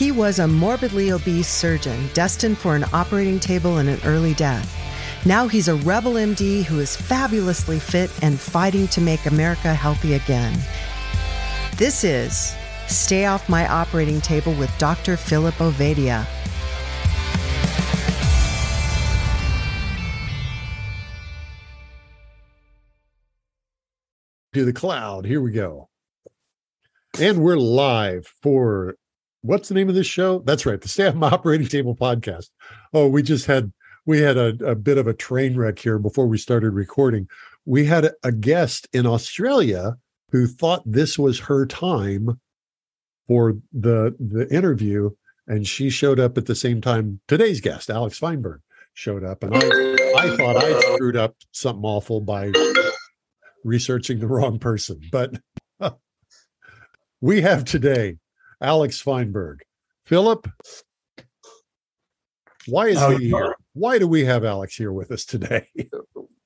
He was a morbidly obese surgeon destined for an operating table and an early death. Now he's a rebel MD who is fabulously fit and fighting to make America healthy again. This is Stay Off My Operating Table with Dr. Philip Ovadia. To the cloud. Here we go. And we're live for what's the name of this show? That's right, the My Operating Table podcast. Oh, we just had we had a, a bit of a train wreck here before we started recording. We had a guest in Australia who thought this was her time for the the interview, and she showed up at the same time today's guest, Alex Feinberg, showed up, and I I thought I screwed up something awful by researching the wrong person, but we have today Alex Feinberg. Philip, why is he here? Why do we have Alex here with us today?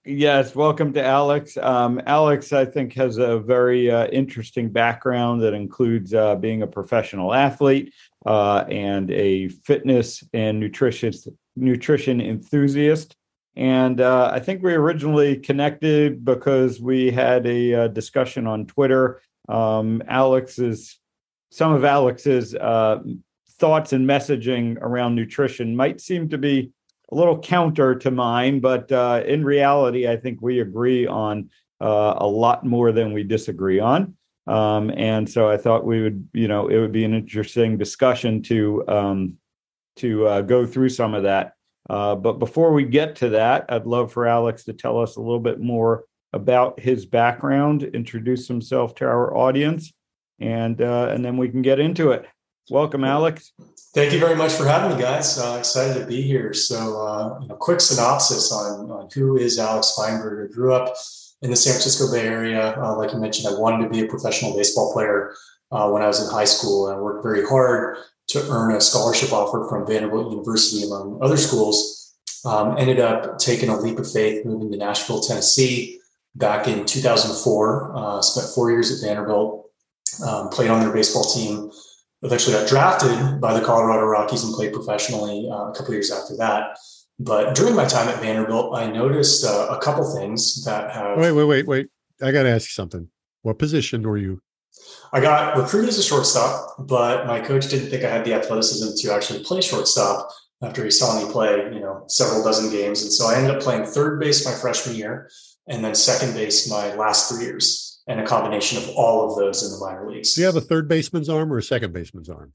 Yes, welcome to Alex. Um, Alex, I think, has a very uh, interesting background that includes uh, being a professional athlete uh, and a fitness and nutrition nutrition enthusiast. And uh, I think we originally connected because we had a, uh, discussion on Twitter. Um, Alex's some of Alex's uh, thoughts and messaging around nutrition might seem to be a little counter to mine, but uh, in reality, I think we agree on uh, a lot more than we disagree on. Um, and so I thought we would, you know, it would be an interesting discussion to um, to uh, go through some of that. Uh, but before we get to that, I'd love for Alex to tell us a little bit more about his background, introduce himself to our audience, and uh, and then we can get into it. Welcome, Alex. Thank you very much for having me, guys. Uh, excited to be here. So, uh, you know, quick synopsis on, on, who is Alex Feinberg. I grew up in the San Francisco Bay Area. Uh, like you mentioned, I wanted to be a professional baseball player uh, when I was in high school. I worked very hard to earn a scholarship offer from Vanderbilt University, among other schools. Um, ended up taking a leap of faith, moving to Nashville, Tennessee back in 2004. Uh, spent four years at Vanderbilt, um, played on their baseball team eventually got drafted by the Colorado Rockies and played professionally uh, a couple years after that. But during my time at Vanderbilt, I noticed uh, a couple things that have. Wait, wait, wait, wait! I got to ask you something. What position were you? I got recruited as a shortstop, but my coach didn't think I had the athleticism to actually play shortstop after he saw me play, you know, several dozen games. And so I ended up playing third base my freshman year and then second base my last three years and a combination of all of those in the minor leagues. Do you have a third baseman's arm or a second baseman's arm?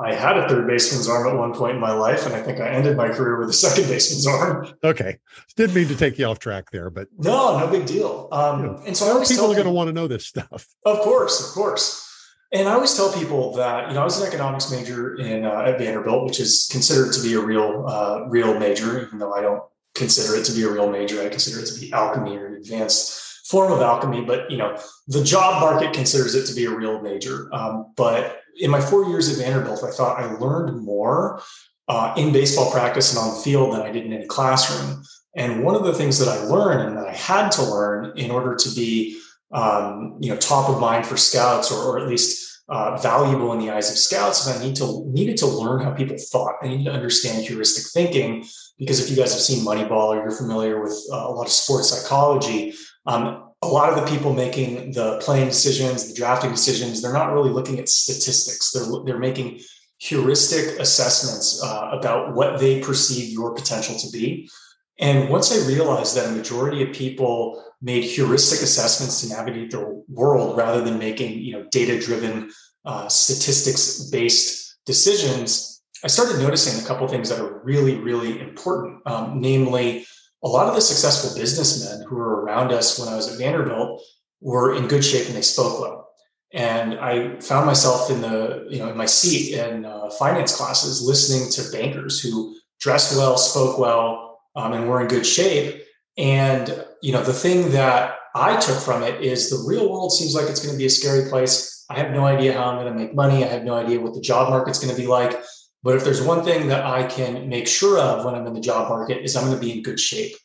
I had a third baseman's arm at one point in my life, and I think I ended my career with a second baseman's arm. Okay, didn't mean to take you off track there, but no, no big deal. Um, you know, and so I always people are going to want to know this stuff. Of course, of course. And I always tell people that you know I was an economics major in uh, at Vanderbilt, which is considered to be a real uh, real major, even though I don't consider it to be a real major. I consider it to be alchemy or advanced form of alchemy, but you know, the job market considers it to be a real major. Um, but in my four years at Vanderbilt, I thought I learned more uh, in baseball practice and on the field than I did in any classroom. And one of the things that I learned and that I had to learn in order to be, um, you know, top of mind for scouts or, or at least uh, valuable in the eyes of scouts is I need to needed to learn how people thought. I needed to understand heuristic thinking because if you guys have seen Moneyball or you're familiar with uh, a lot of sports psychology, um, a lot of the people making the playing decisions, the drafting decisions, they're not really looking at statistics. They're they're making heuristic assessments uh, about what they perceive your potential to be. And once I realized that a majority of people made heuristic assessments to navigate the world rather than making you know data driven, uh, statistics based decisions, I started noticing a couple things that are really really important. Um, namely, a lot of the successful businessmen who were around us when I was at Vanderbilt were in good shape and they spoke well. And I found myself in the, you know, in my seat in uh, finance classes listening to bankers who dressed well, spoke well, um, and were in good shape. And, you know, the thing that I took from it is the real world seems like it's going to be a scary place. I have no idea how I'm going to make money. I have no idea what the job market's going to be like. But if there's one thing that I can make sure of when I'm in the job market is I'm going to be in good shape.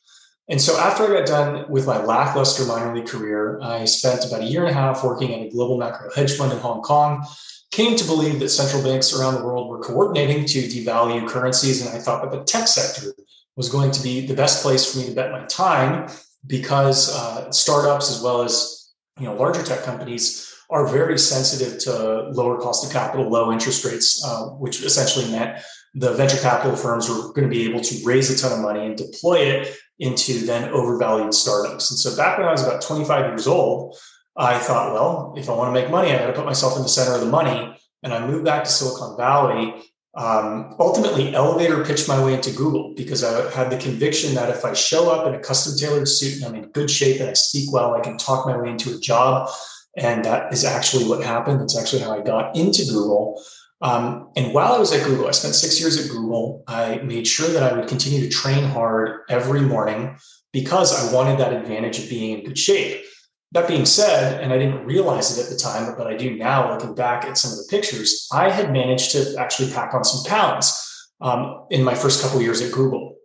And so after I got done with my lackluster minor league career, I spent about a year and a half working at a global macro hedge fund in Hong Kong. came to believe that central banks around the world were coordinating to devalue currencies. And I thought that the tech sector was going to be the best place for me to bet my time because uh, startups as well as you know larger tech companies are very sensitive to lower cost of capital, low interest rates, uh, which essentially meant the venture capital firms were going to be able to raise a ton of money and deploy it into then overvalued startups. And so back when I was about 25 years old, I thought, well, if I want to make money, I got to put myself in the center of the money. And I moved back to Silicon Valley. Um, ultimately, Elevator pitched my way into Google because I had the conviction that if I show up in a custom tailored suit and I'm in good shape and I speak well, I can talk my way into a job. And that is actually what happened. That's actually how I got into Google. Um, and while I was at Google, I spent six years at Google. I made sure that I would continue to train hard every morning because I wanted that advantage of being in good shape. That being said, and I didn't realize it at the time, but I do now looking back at some of the pictures, I had managed to actually pack on some pounds um, in my first couple years at Google.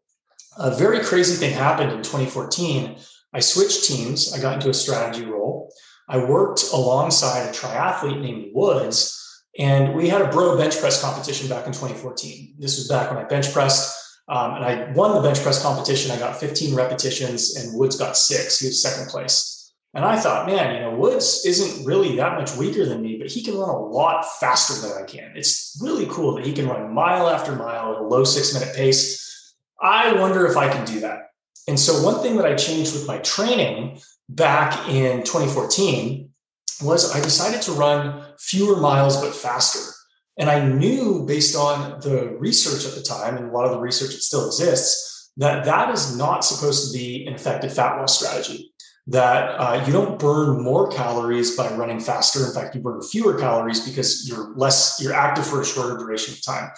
A very crazy thing happened in 2014. I switched teams, I got into a strategy role. I worked alongside a triathlete named Woods and we had a bro bench press competition back in 2014. This was back when I bench pressed. Um, and I won the bench press competition. I got 15 repetitions, and Woods got six. He was second place. And I thought, man, you know, Woods isn't really that much weaker than me, but he can run a lot faster than I can. It's really cool that he can run mile after mile at a low six minute pace. I wonder if I can do that. And so, one thing that I changed with my training back in 2014 was I decided to run fewer miles but faster. And I knew based on the research at the time, and a lot of the research that still exists, that that is not supposed to be an effective fat loss strategy. That uh, you don't burn more calories by running faster. In fact, you burn fewer calories because you're less, you're active for a shorter duration of time.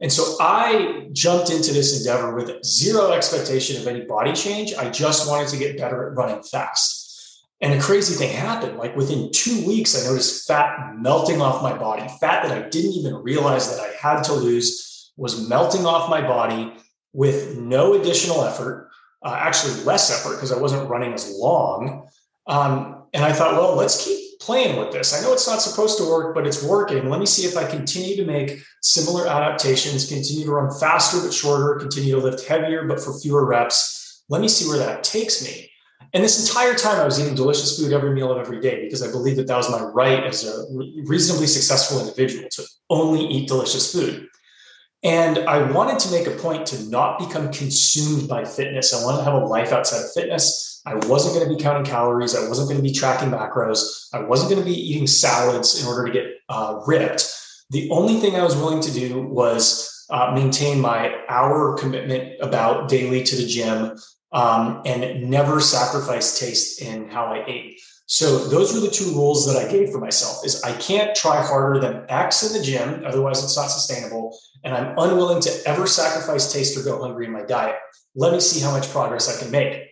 And so I jumped into this endeavor with zero expectation of any body change. I just wanted to get better at running fast. And a crazy thing happened. Like within two weeks, I noticed fat melting off my body, fat that I didn't even realize that I had to lose was melting off my body with no additional effort, uh, actually less effort because I wasn't running as long. Um, and I thought, well, let's keep playing with this. I know it's not supposed to work, but it's working. Let me see if I continue to make similar adaptations, continue to run faster but shorter, continue to lift heavier but for fewer reps. Let me see where that takes me. And this entire time, I was eating delicious food every meal of every day because I believed that that was my right as a reasonably successful individual to only eat delicious food. And I wanted to make a point to not become consumed by fitness. I wanted to have a life outside of fitness. I wasn't going to be counting calories. I wasn't going to be tracking macros. I wasn't going to be eating salads in order to get uh, ripped. The only thing I was willing to do was uh, maintain my hour commitment about daily to the gym, um, and never sacrifice taste in how I ate. So those were the two rules that I gave for myself is I can't try harder than X in the gym, otherwise it's not sustainable. And I'm unwilling to ever sacrifice taste or go hungry in my diet. Let me see how much progress I can make.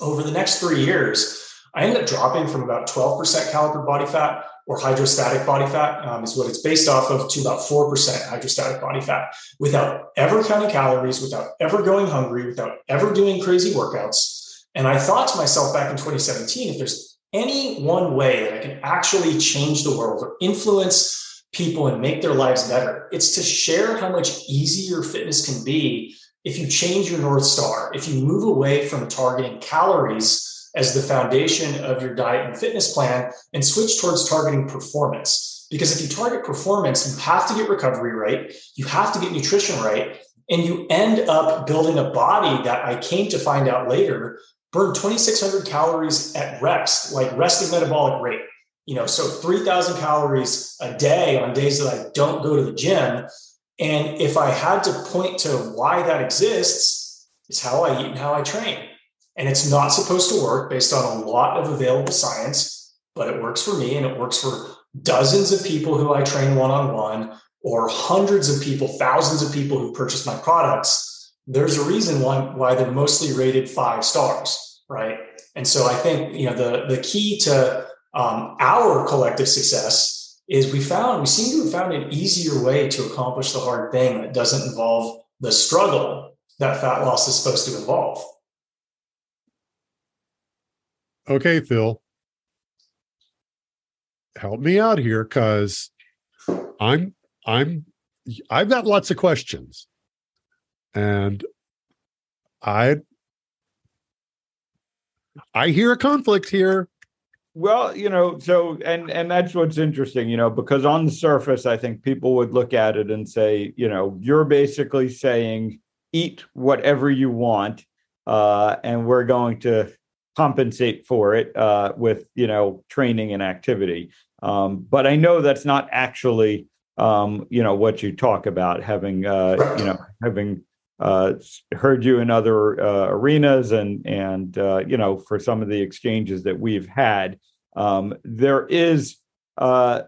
Over the next three years, I ended up dropping from about 12% caliper body fat or hydrostatic body fat um, is what it's based off of to about 4% hydrostatic body fat without ever counting calories, without ever going hungry, without ever doing crazy workouts. And I thought to myself back in 2017, if there's any one way that I can actually change the world or influence people and make their lives better, it's to share how much easier fitness can be if you change your North Star, if you move away from targeting calories as the foundation of your diet and fitness plan and switch towards targeting performance. Because if you target performance, you have to get recovery right, you have to get nutrition right, and you end up building a body that I came to find out later burned 2600 calories at rest, like resting metabolic rate. You know, so 3000 calories a day on days that I don't go to the gym. And if I had to point to why that exists, it's how I eat and how I train. And it's not supposed to work based on a lot of available science, but it works for me and it works for dozens of people who I train one on one or hundreds of people, thousands of people who purchase my products. There's a reason why, why they're mostly rated five stars, right? And so I think you know the the key to um, our collective success is we found we seem to have found an easier way to accomplish the hard thing that doesn't involve the struggle that fat loss is supposed to involve okay, Phil, help me out here because I'm I'm I've got lots of questions. And I I hear a conflict here. Well, you know, so and and that's what's interesting, you know, because on the surface, I think people would look at it and say, you know, you're basically saying eat whatever you want, uh, and we're going to compensate for it uh, with you know training and activity. Um, but I know that's not actually um, you know what you talk about having uh, you know having uh, heard you in other uh, arenas and and uh, you know for some of the exchanges that we've had. Um, there is uh,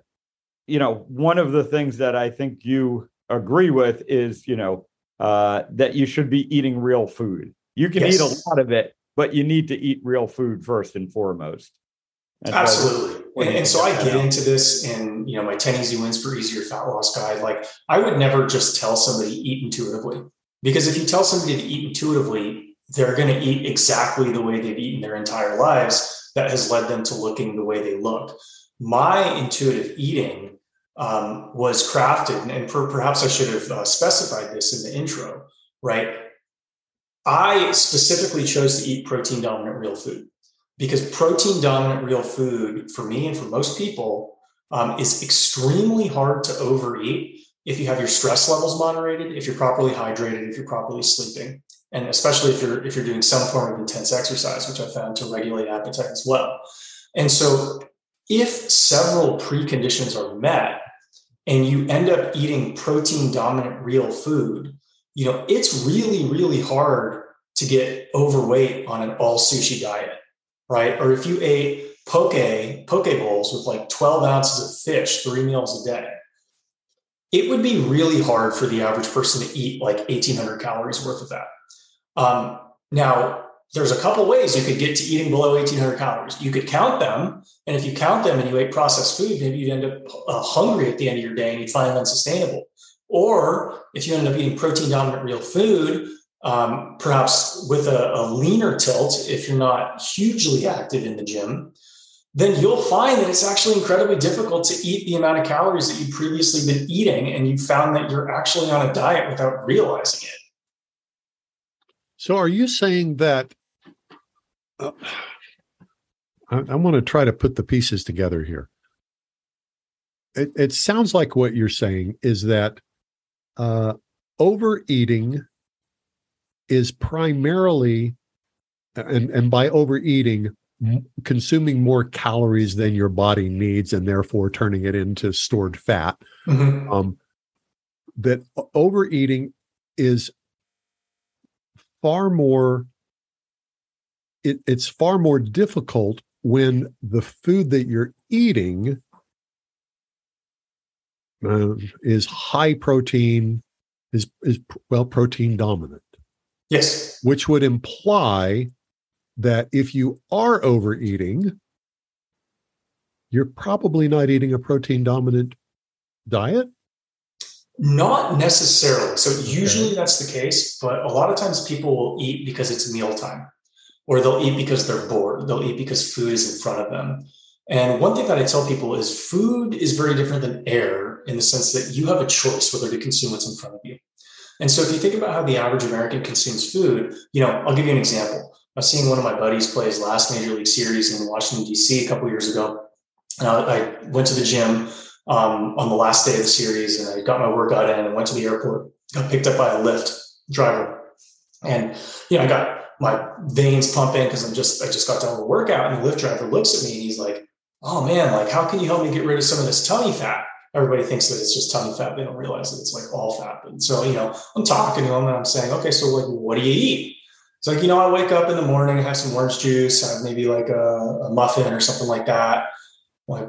you know one of the things that I think you agree with is you know uh, that you should be eating real food. You can yes. eat a lot of it, but you need to eat real food first and foremost. And Absolutely. So and, and, so I get into this in, you know, my 10 easy wins for easier fat loss guide. Like I would never just tell somebody eat intuitively. Because if you tell somebody to eat intuitively, they're going to eat exactly the way they've eaten their entire lives. That has led them to looking the way they look. My intuitive eating um, was crafted, and per, perhaps I should have uh, specified this in the intro, right? I specifically chose to eat protein dominant real food because protein dominant real food for me and for most people um, is extremely hard to overeat if you have your stress levels moderated, if you're properly hydrated, if you're properly sleeping, and especially if you're if you're doing some form of intense exercise, which I found to regulate appetite as well. And so, if several preconditions are met, and you end up eating protein dominant real food, you know it's really really hard to get overweight on an all sushi diet, right? Or if you ate poke poke bowls with like 12 ounces of fish three meals a day it would be really hard for the average person to eat like 1800 calories worth of that. Um, now, there's a couple ways you could get to eating below 1800 calories. You could count them, and if you count them and you ate processed food, maybe you'd end up uh, hungry at the end of your day and you'd find it unsustainable. Or if you end up eating protein dominant real food, um, perhaps with a, a leaner tilt, if you're not hugely active in the gym, then you'll find that it's actually incredibly difficult to eat the amount of calories that you've previously been eating. And you found that you're actually on a diet without realizing it. So, are you saying that? Uh, I, I want to try to put the pieces together here. It, it sounds like what you're saying is that uh, overeating is primarily, and, and by overeating, consuming more calories than your body needs and therefore turning it into stored fat. Mm-hmm. Um, that overeating is far more it, it's far more difficult when the food that you're eating uh, is high protein is is well protein dominant yes which would imply that if you are overeating, you're probably not eating a protein dominant diet? Not necessarily. So, usually okay. that's the case, but a lot of times people will eat because it's mealtime, or they'll eat because they're bored. They'll eat because food is in front of them. And one thing that I tell people is food is very different than air in the sense that you have a choice whether to consume what's in front of you. And so, if you think about how the average American consumes food, you know, I'll give you an example. I was seeing one of my buddies play his last major league series in Washington D.C. a couple years ago. I went to the gym um, on the last day of the series, and I got my workout in, and went to the airport. Got picked up by a Lyft driver, and you know I got my veins pumping because I'm just I just got done with a workout, and the Lyft driver looks at me and he's like, "Oh man, like how can you help me get rid of some of this tummy fat?" Everybody thinks that it's just tummy fat; they don't realize that it's like all fat. And so you know I'm talking to him, and I'm saying, "Okay, so like, what do you eat?" It's like, you know, I wake up in the morning, I have some orange juice, I have maybe like a, a muffin or something like that. Like,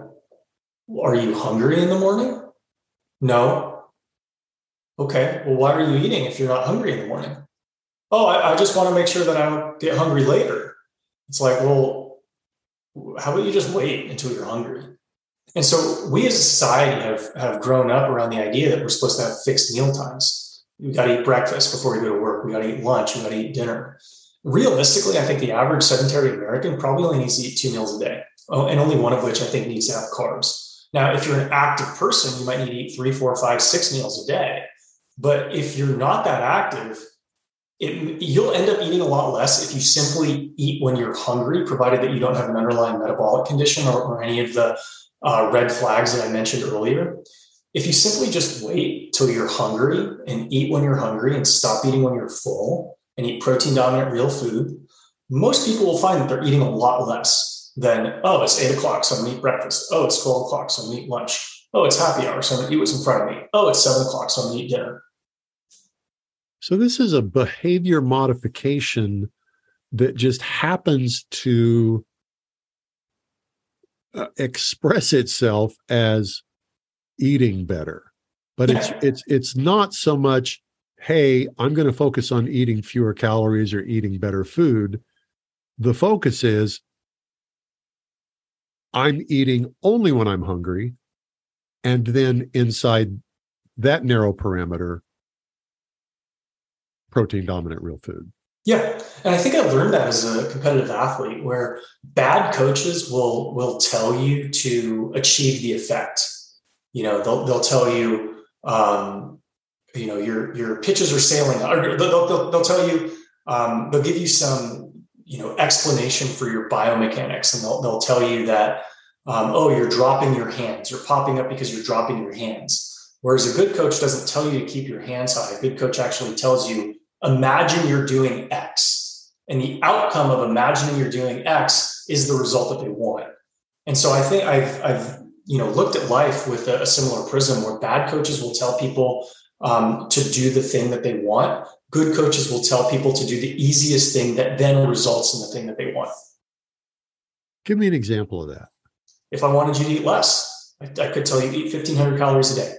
are you hungry in the morning? No. Okay. Well, why are you eating if you're not hungry in the morning? Oh, I, I just want to make sure that I don't get hungry later. It's like, well, how about you just wait until you're hungry? And so we as a society have, have grown up around the idea that we're supposed to have fixed meal times we got to eat breakfast before we go to work. We got to eat lunch. We got to eat dinner. Realistically, I think the average sedentary American probably only needs to eat two meals a day, oh, and only one of which I think needs to have carbs. Now, if you're an active person, you might need to eat three, four, five, six meals a day. But if you're not that active, it, you'll end up eating a lot less if you simply eat when you're hungry, provided that you don't have an underlying metabolic condition or, or any of the uh, red flags that I mentioned earlier. If you simply just wait till you're hungry and eat when you're hungry and stop eating when you're full and eat protein dominant real food, most people will find that they're eating a lot less than, oh, it's eight o'clock, so I'm gonna eat breakfast. Oh, it's 12 o'clock, so I'm gonna eat lunch. Oh, it's happy hour, so I'm gonna eat what's in front of me. Oh, it's seven o'clock, so I'm gonna eat dinner. So this is a behavior modification that just happens to uh, express itself as eating better. But it's it's it's not so much hey, I'm going to focus on eating fewer calories or eating better food. The focus is I'm eating only when I'm hungry and then inside that narrow parameter protein dominant real food. Yeah, and I think I learned that as a competitive athlete, where bad coaches will will tell you to achieve the effect. You know, they'll they'll tell you, um, you know, your your pitches are sailing, or they'll they'll, they'll tell you, um, they'll give you some you know explanation for your biomechanics, and they'll they'll tell you that, um, oh, you're dropping your hands, you're popping up because you're dropping your hands. Whereas a good coach doesn't tell you to keep your hands high. A good coach actually tells you imagine you're doing X. And the outcome of imagining you're doing X is the result that they want. And so I think I've, I've you know, looked at life with a, a similar prism where bad coaches will tell people um, to do the thing that they want. Good coaches will tell people to do the easiest thing that then results in the thing that they want. Give me an example of that. If I wanted you to eat less, I, I could tell you eat 1500 calories a day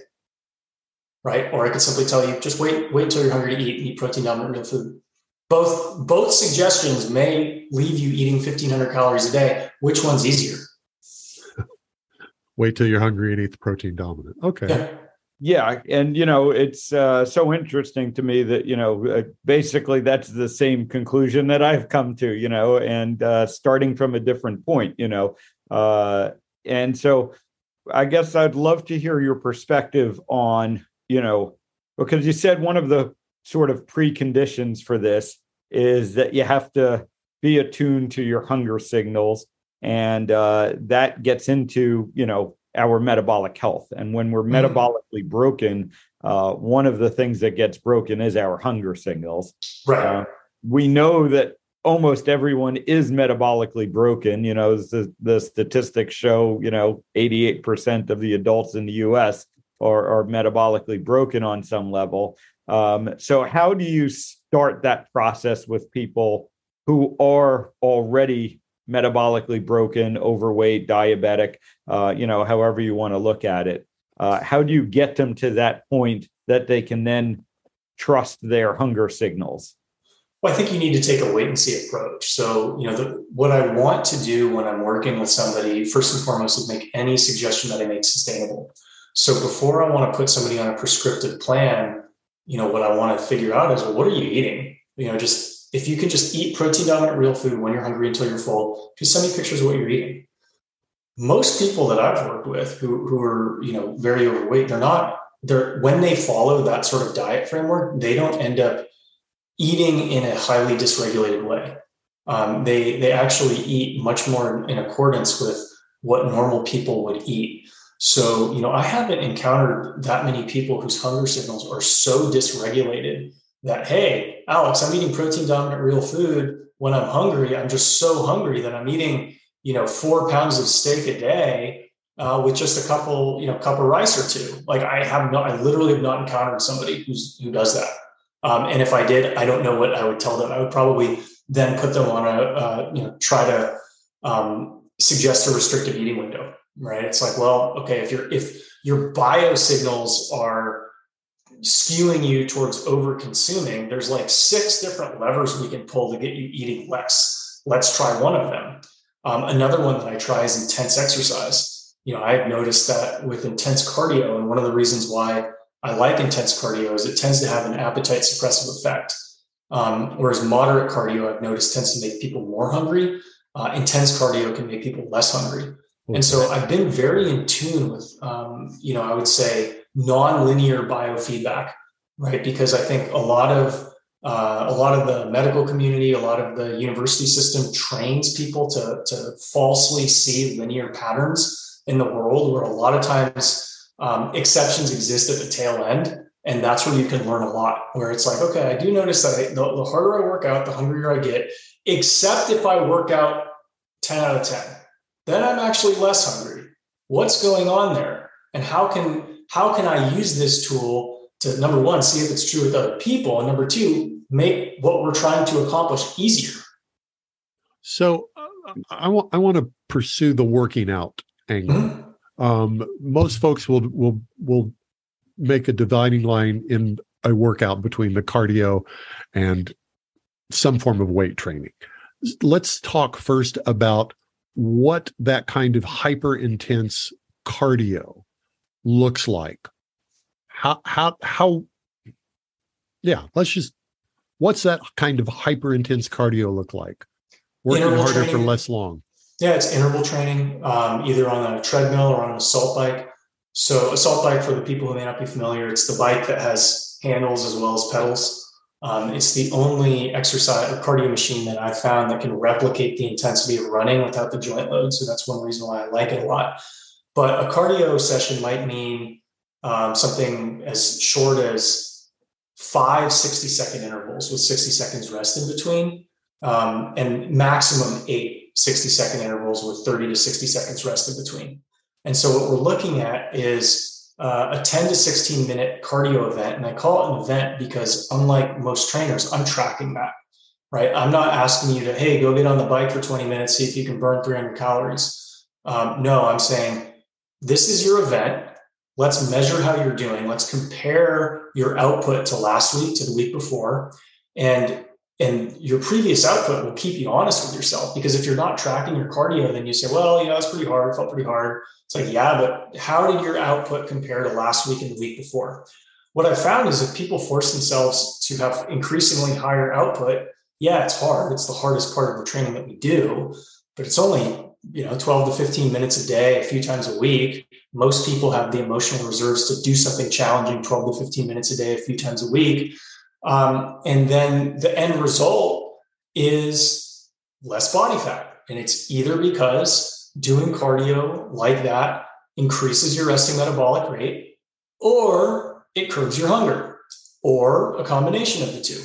right? Or I could simply tell you, just wait, wait until you're hungry to eat and eat protein dominant real food. Both both suggestions may leave you eating 1500 calories a day. Which one's easier? Wait till you're hungry and eat the protein dominant. Okay. Yeah. Yeah, and you know it's uh, so interesting to me that you know uh, basically that's the same conclusion that I've come to, you know, and uh, starting from a different point, you know, uh, and so I guess I'd love to hear your perspective on you know, because you said one of the sort of preconditions for this is that you have to be attuned to your hunger signals and uh, that gets into you know our metabolic health and when we're mm. metabolically broken uh, one of the things that gets broken is our hunger signals right uh, we know that almost everyone is metabolically broken you know the, the statistics show you know 88% of the adults in the us are, or metabolically broken on some level. Um, so, how do you start that process with people who are already metabolically broken, overweight, diabetic, uh, you know, however you want to look at it? Uh, how do you get them to that point that they can then trust their hunger signals? Well, I think you need to take a wait and see approach. So, you know, the, what I want to do when I'm working with somebody, first and foremost, is make any suggestion that I make sustainable. So before I want to put somebody on a prescriptive plan, you know, what I want to figure out is, well, what are you eating? You know, just if you can just eat protein dominant real food when you're hungry until you're full, just send me pictures of what you're eating. Most people that I've worked with who, who are, you know, very overweight, they're not, they're when they follow that sort of diet framework, they don't end up eating in a highly dysregulated way. Um, they they actually eat much more in accordance with what normal people would eat. So, you know, I haven't encountered that many people whose hunger signals are so dysregulated that, hey, Alex, I'm eating protein dominant real food. When I'm hungry, I'm just so hungry that I'm eating, you know, four pounds of steak a day uh, with just a couple, you know, cup of rice or two. Like I have not, I literally have not encountered somebody who's who does that. Um, and if I did, I don't know what I would tell them. I would probably then put them on a, uh, you know, try to um, suggest a restrictive eating window right? It's like, well, okay, if your if your bio signals are skewing you towards over consuming, there's like six different levers we can pull to get you eating less. Let's try one of them. Um, another one that I try is intense exercise. You know, I've noticed that with intense cardio, and one of the reasons why I like intense cardio is it tends to have an appetite suppressive effect. Um, whereas moderate cardio, I've noticed tends to make people more hungry. Uh, intense cardio can make people less hungry. And so I've been very in tune with, um, you know, I would say non-linear biofeedback, right? Because I think a lot of uh, a lot of the medical community, a lot of the university system trains people to, to falsely see linear patterns in the world, where a lot of times um, exceptions exist at the tail end. And that's where you can learn a lot, where it's like, okay, I do notice that I, the, the harder I work out, the hungrier I get, except if I work out 10 out of 10. Then I'm actually less hungry. What's going on there? And how can how can I use this tool to number one, see if it's true with other people, and number two, make what we're trying to accomplish easier. So uh, I want I want to pursue the working out angle. Mm-hmm. Um, most folks will will will make a dividing line in a workout between the cardio and some form of weight training. Let's talk first about what that kind of hyper intense cardio looks like. How how how yeah, let's just what's that kind of hyper intense cardio look like? Working interval harder training. for less long. Yeah, it's interval training, um, either on a treadmill or on an assault bike. So, assault bike, for the people who may not be familiar, it's the bike that has handles as well as pedals. Um, it's the only exercise or cardio machine that I've found that can replicate the intensity of running without the joint load. So that's one reason why I like it a lot. But a cardio session might mean um, something as short as five 60 second intervals with 60 seconds rest in between, um, and maximum eight 60 second intervals with 30 to 60 seconds rest in between. And so what we're looking at is uh, a 10 to 16 minute cardio event. And I call it an event because, unlike most trainers, I'm tracking that, right? I'm not asking you to, hey, go get on the bike for 20 minutes, see if you can burn 300 calories. Um, no, I'm saying, this is your event. Let's measure how you're doing. Let's compare your output to last week, to the week before. And and your previous output will keep you honest with yourself because if you're not tracking your cardio, then you say, well, you know, it's pretty hard, It felt pretty hard. It's like, yeah, but how did your output compare to last week and the week before? What I found is if people force themselves to have increasingly higher output, yeah, it's hard. It's the hardest part of the training that we do, but it's only you know 12 to 15 minutes a day a few times a week most people have the emotional reserves to do something challenging 12 to 15 minutes a day a few times a week. Um, and then the end result is less body fat. And it's either because doing cardio like that increases your resting metabolic rate or it curbs your hunger or a combination of the two.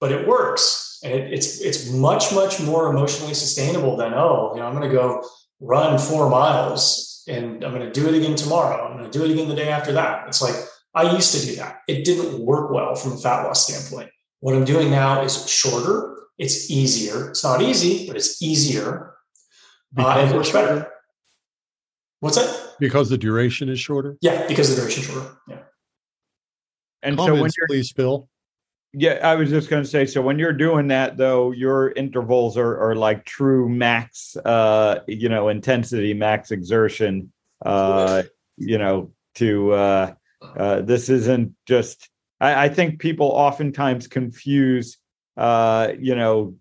But it works and it, it's it's much much more emotionally sustainable than oh you know i'm going to go run four miles and i'm going to do it again tomorrow. I'm going to do it again the day after that. It's like i used to do that. It didn't work well from a fat loss standpoint. What i'm doing now is shorter. It's easier. It's not easy but it's easier. Because uh, it works better. what's that? Because the duration is shorter? Yeah because the duration is shorter. Yeah. And Comments, so when you're please phil yeah, I was just going to say. So when you're doing that, though, your intervals are, are like true max, uh, you know, intensity, max exertion. Uh, you know, to uh, uh, this isn't just. I, I think people oftentimes confuse, uh, you know,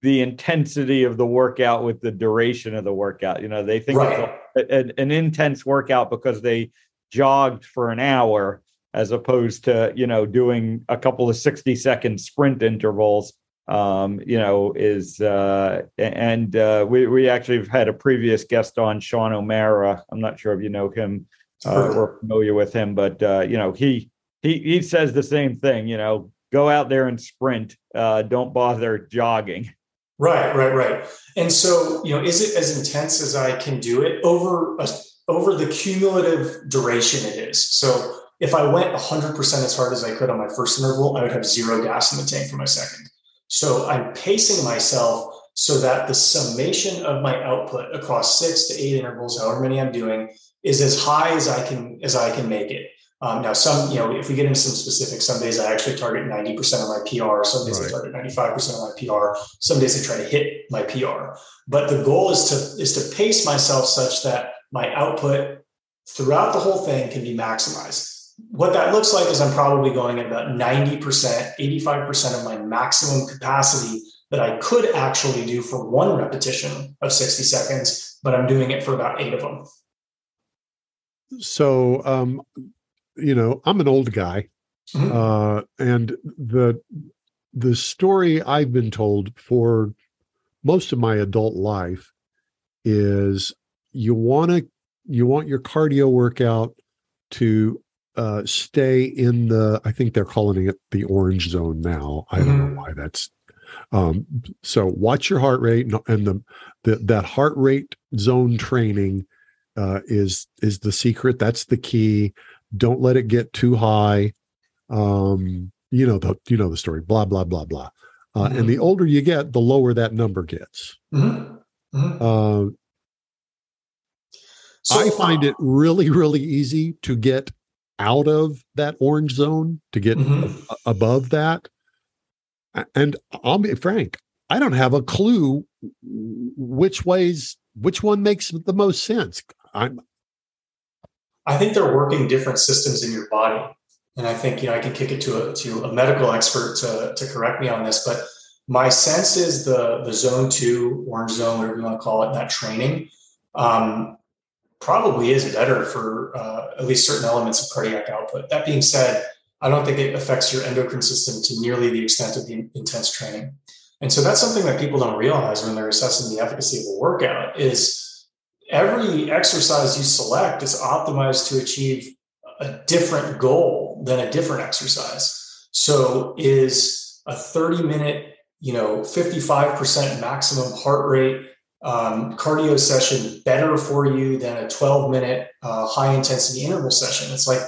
the intensity of the workout with the duration of the workout. You know, they think right. it's a, an intense workout because they jogged for an hour as opposed to you know doing a couple of 60 second sprint intervals um, you know is uh, and uh, we we actually have had a previous guest on Sean O'Mara. I'm not sure if you know him uh, or familiar with him but uh, you know he he he says the same thing you know go out there and sprint uh, don't bother jogging. Right right right. And so you know is it as intense as I can do it? Over a, over the cumulative duration it is. So if I went 100% as hard as I could on my first interval, I would have zero gas in the tank for my second. So I'm pacing myself so that the summation of my output across six to eight intervals, however many I'm doing, is as high as I can as I can make it. Um, now, some you know, if we get into some specifics, some days I actually target 90% of my PR. Some days right. I target 95% of my PR. Some days I try to hit my PR. But the goal is to is to pace myself such that my output throughout the whole thing can be maximized what that looks like is I'm probably going at about 90%, 85% of my maximum capacity that I could actually do for one repetition of 60 seconds, but I'm doing it for about eight of them. So, um, you know, I'm an old guy, mm-hmm. uh, and the the story I've been told for most of my adult life is you want to you want your cardio workout to uh, stay in the i think they're calling it the orange zone now i don't mm-hmm. know why that's um, so watch your heart rate and, and the, the, that heart rate zone training uh, is is the secret that's the key don't let it get too high um, you know the you know the story blah blah blah blah uh, mm-hmm. and the older you get the lower that number gets mm-hmm. mm-hmm. Uh, so, I find it really, really easy to get out of that orange zone, to get mm-hmm. a- above that. And I'll be frank, I don't have a clue which ways, which one makes the most sense. I'm, I think they're working different systems in your body. And I think, you know, I can kick it to a, to a medical expert to, to correct me on this, but my sense is the, the zone two, orange zone, whatever you want to call it, that training, um, probably is better for uh, at least certain elements of cardiac output. That being said, I don't think it affects your endocrine system to nearly the extent of the intense training. And so that's something that people don't realize when they're assessing the efficacy of a workout is every exercise you select is optimized to achieve a different goal than a different exercise. So is a 30 minute, you know, 55% maximum heart rate um, cardio session better for you than a 12 minute uh, high intensity interval session? It's like,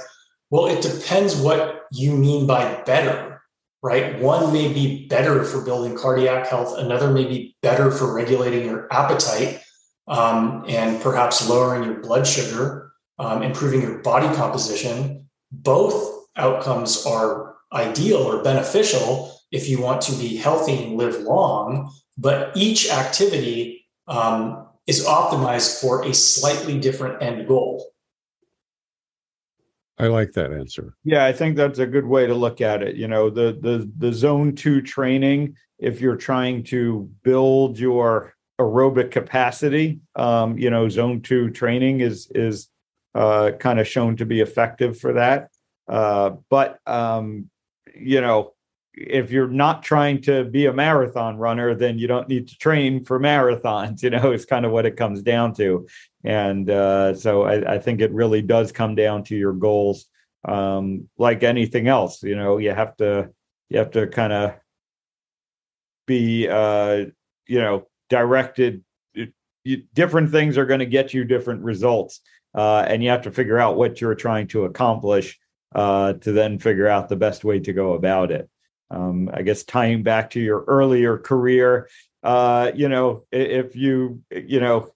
well, it depends what you mean by better, right? One may be better for building cardiac health, another may be better for regulating your appetite um, and perhaps lowering your blood sugar, um, improving your body composition. Both outcomes are ideal or beneficial if you want to be healthy and live long, but each activity um, is optimized for a slightly different end goal. I like that answer. Yeah, I think that's a good way to look at it. You know, the the the zone 2 training if you're trying to build your aerobic capacity, um, you know, zone 2 training is is uh, kind of shown to be effective for that. Uh, but um, you know, if you're not trying to be a marathon runner, then you don't need to train for marathons. You know, it's kind of what it comes down to. And uh, so I, I, think it really does come down to your goals. Um, like anything else, you know, you have to you have to kind of be uh, you know directed. You, different things are going to get you different results, uh, and you have to figure out what you're trying to accomplish uh, to then figure out the best way to go about it um, I guess tying back to your earlier career, uh, you know, if you, you know,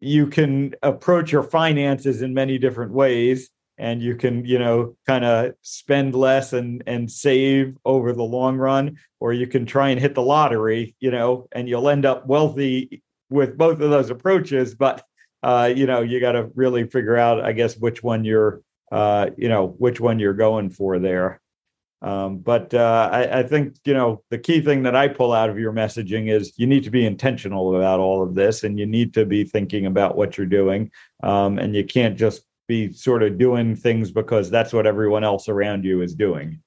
you can approach your finances in many different ways and you can you know kind of spend less and and save over the long run or you can try and hit the lottery you know and you'll end up wealthy with both of those approaches but uh you know you got to really figure out i guess which one you're uh you know which one you're going for there um, but uh, I, I, think you know the key thing that I pull out of your messaging is you need to be intentional about all of this, and you need to be thinking about what you're doing, um, and you can't just be sort of doing things because that's what everyone else around you is doing.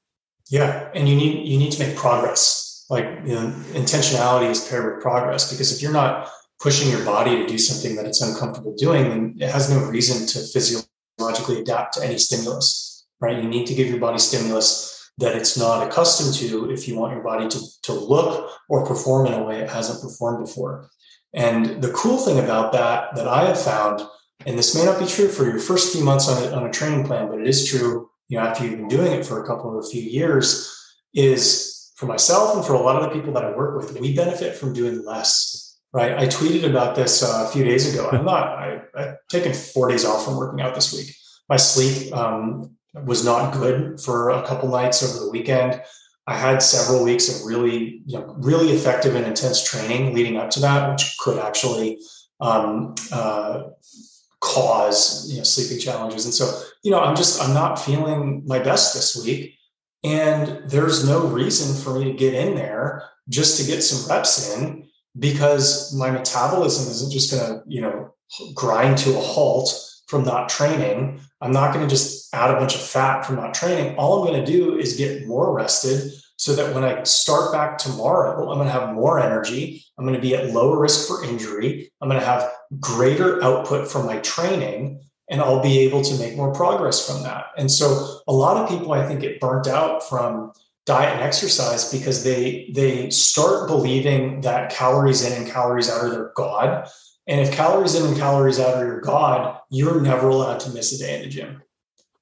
Yeah, and you need you need to make progress. Like you know, intentionality is paired with progress because if you're not pushing your body to do something that it's uncomfortable doing, then it has no reason to physiologically adapt to any stimulus. Right? You need to give your body stimulus that it's not accustomed to if you want your body to, to look or perform in a way it hasn't performed before. And the cool thing about that, that I have found, and this may not be true for your first few months on a, on a training plan, but it is true, you know, after you've been doing it for a couple of a few years, is for myself and for a lot of the people that I work with, we benefit from doing less. Right. I tweeted about this uh, a few days ago. I'm not, I, I've taken four days off from working out this week. My sleep um, was not good for a couple nights over the weekend. I had several weeks of really, you know, really effective and intense training leading up to that, which could actually um, uh, cause you know sleeping challenges. And so, you know, I'm just I'm not feeling my best this week, and there's no reason for me to get in there just to get some reps in because my metabolism isn't just going to, you know, grind to a halt from not training. I'm not going to just add a bunch of fat from not training. All I'm going to do is get more rested so that when I start back tomorrow, I'm going to have more energy. I'm going to be at lower risk for injury. I'm going to have greater output from my training and I'll be able to make more progress from that. And so a lot of people I think get burnt out from diet and exercise because they they start believing that calories in and calories out are their god and if calories in and calories out are your god you're never allowed to miss a day in the gym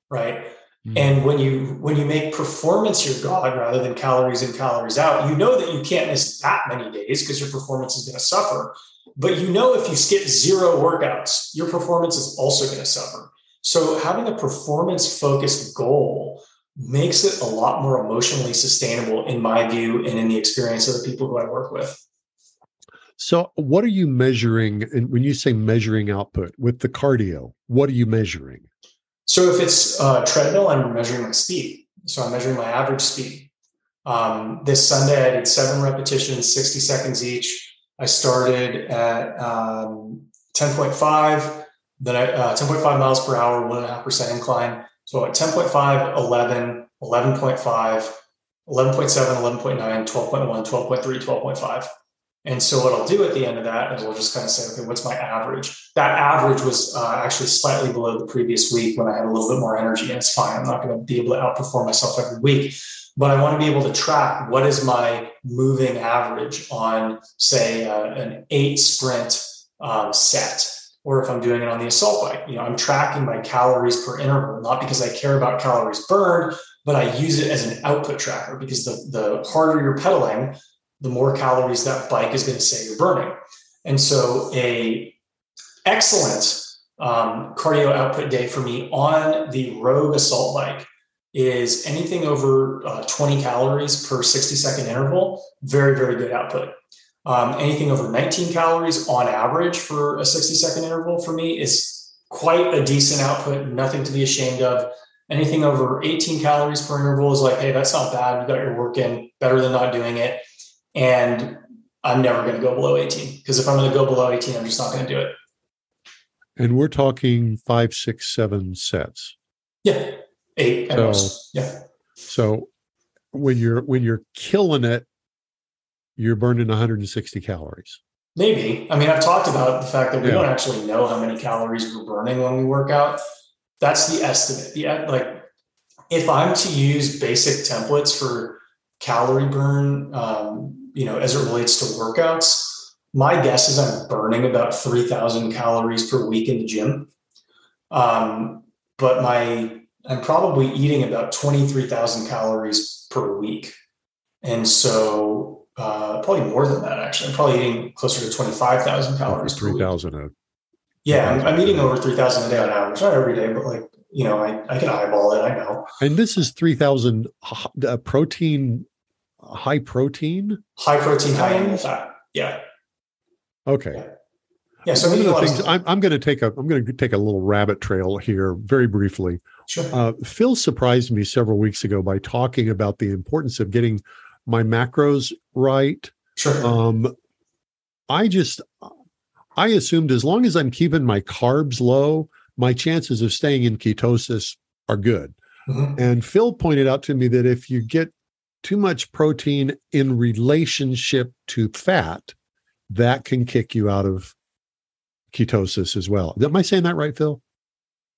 right mm-hmm. and when you when you make performance your god rather than calories in calories out you know that you can't miss that many days because your performance is going to suffer but you know if you skip zero workouts your performance is also going to suffer so having a performance focused goal makes it a lot more emotionally sustainable in my view and in the experience of the people who I work with. So, what are you measuring? And when you say measuring output with the cardio, what are you measuring? So, if it's uh, treadmill, I'm measuring my speed. So, I'm measuring my average speed. Um, this Sunday, I did seven repetitions, 60 seconds each. I started at um, 10.5, then I, uh, 10.5 miles per hour, one and a half percent incline. So at 10.5, 11, 11.5, 11.7, 11.9, 12.1, 12.3, 12.5. And so what I'll do at the end of that is we'll just kind of say, okay, what's my average? That average was uh, actually slightly below the previous week when I had a little bit more energy, and it's fine. I'm not going to be able to outperform myself every week, but I want to be able to track what is my moving average on, say, uh, an eight sprint um, set or if I'm doing it on the assault bike. You know, I'm tracking my calories per interval, not because I care about calories burned, but I use it as an output tracker because the, the harder you're pedaling, the more calories that bike is going to say you're burning. And so a excellent um, cardio output day for me on the Rogue assault bike is anything over uh, 20 calories per 60 second interval. Very, very good output. Um, anything over 19 calories on average for a 60 second interval for me is quite a decent output, nothing to be ashamed of. Anything over 18 calories per interval is like, hey, that's not bad. You got your work in, better than not doing it. And I'm never going to go below 18 because if I'm going to go below 18, I'm just not going to do it. And we're talking five, six, seven sets. Yeah, eight so, most. Yeah. So when you're when you're killing it you're burning 160 calories. Maybe. I mean, I've talked about the fact that we yeah. don't actually know how many calories we're burning when we work out. That's the estimate. The like, if I'm to use basic templates for calorie burn, um, you know, as it relates to workouts, my guess is I'm burning about 3,000 calories per week in the gym. Um, but my I'm probably eating about 23,000 calories per week. And so uh, probably more than that actually. I'm probably eating closer to 25,000 calories. 3,000 Yeah, I'm, I'm, eating over 3,000 a day on average. Not every day, but like, you know, I, I can eyeball it. I know. And this is 3,000 uh, protein, high protein? High protein, high animal fat. Yeah. Okay. Yeah. Yeah, so one of the things I'm, I'm going to take a I'm going to take a little rabbit trail here very briefly. Sure. Uh, Phil surprised me several weeks ago by talking about the importance of getting my macros right. Sure. Um, I just I assumed as long as I'm keeping my carbs low, my chances of staying in ketosis are good. Mm-hmm. And Phil pointed out to me that if you get too much protein in relationship to fat, that can kick you out of ketosis as well. Am I saying that right, Phil?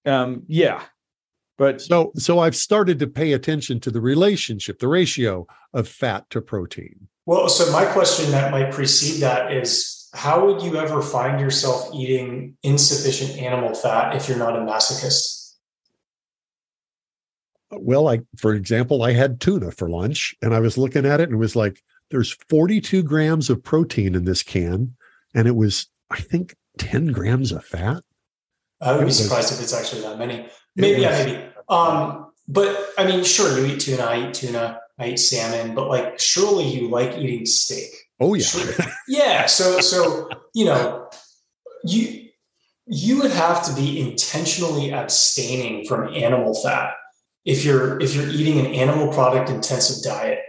Um, yeah, but so so I've started to pay attention to the relationship, the ratio of fat to protein. Well, so my question that might precede that is how would you ever find yourself eating insufficient animal fat if you're not a masochist? Well, I for example, I had tuna for lunch and I was looking at it and it was like there's 42 grams of protein in this can and it was I think 10 grams of fat. I would be surprised if it's actually that many. Maybe, yeah, maybe. Um, but I mean, sure, you eat tuna, I eat tuna, I eat salmon, but like, surely you like eating steak. Oh yeah, yeah. So, so you know, you you would have to be intentionally abstaining from animal fat if you're if you're eating an animal product intensive diet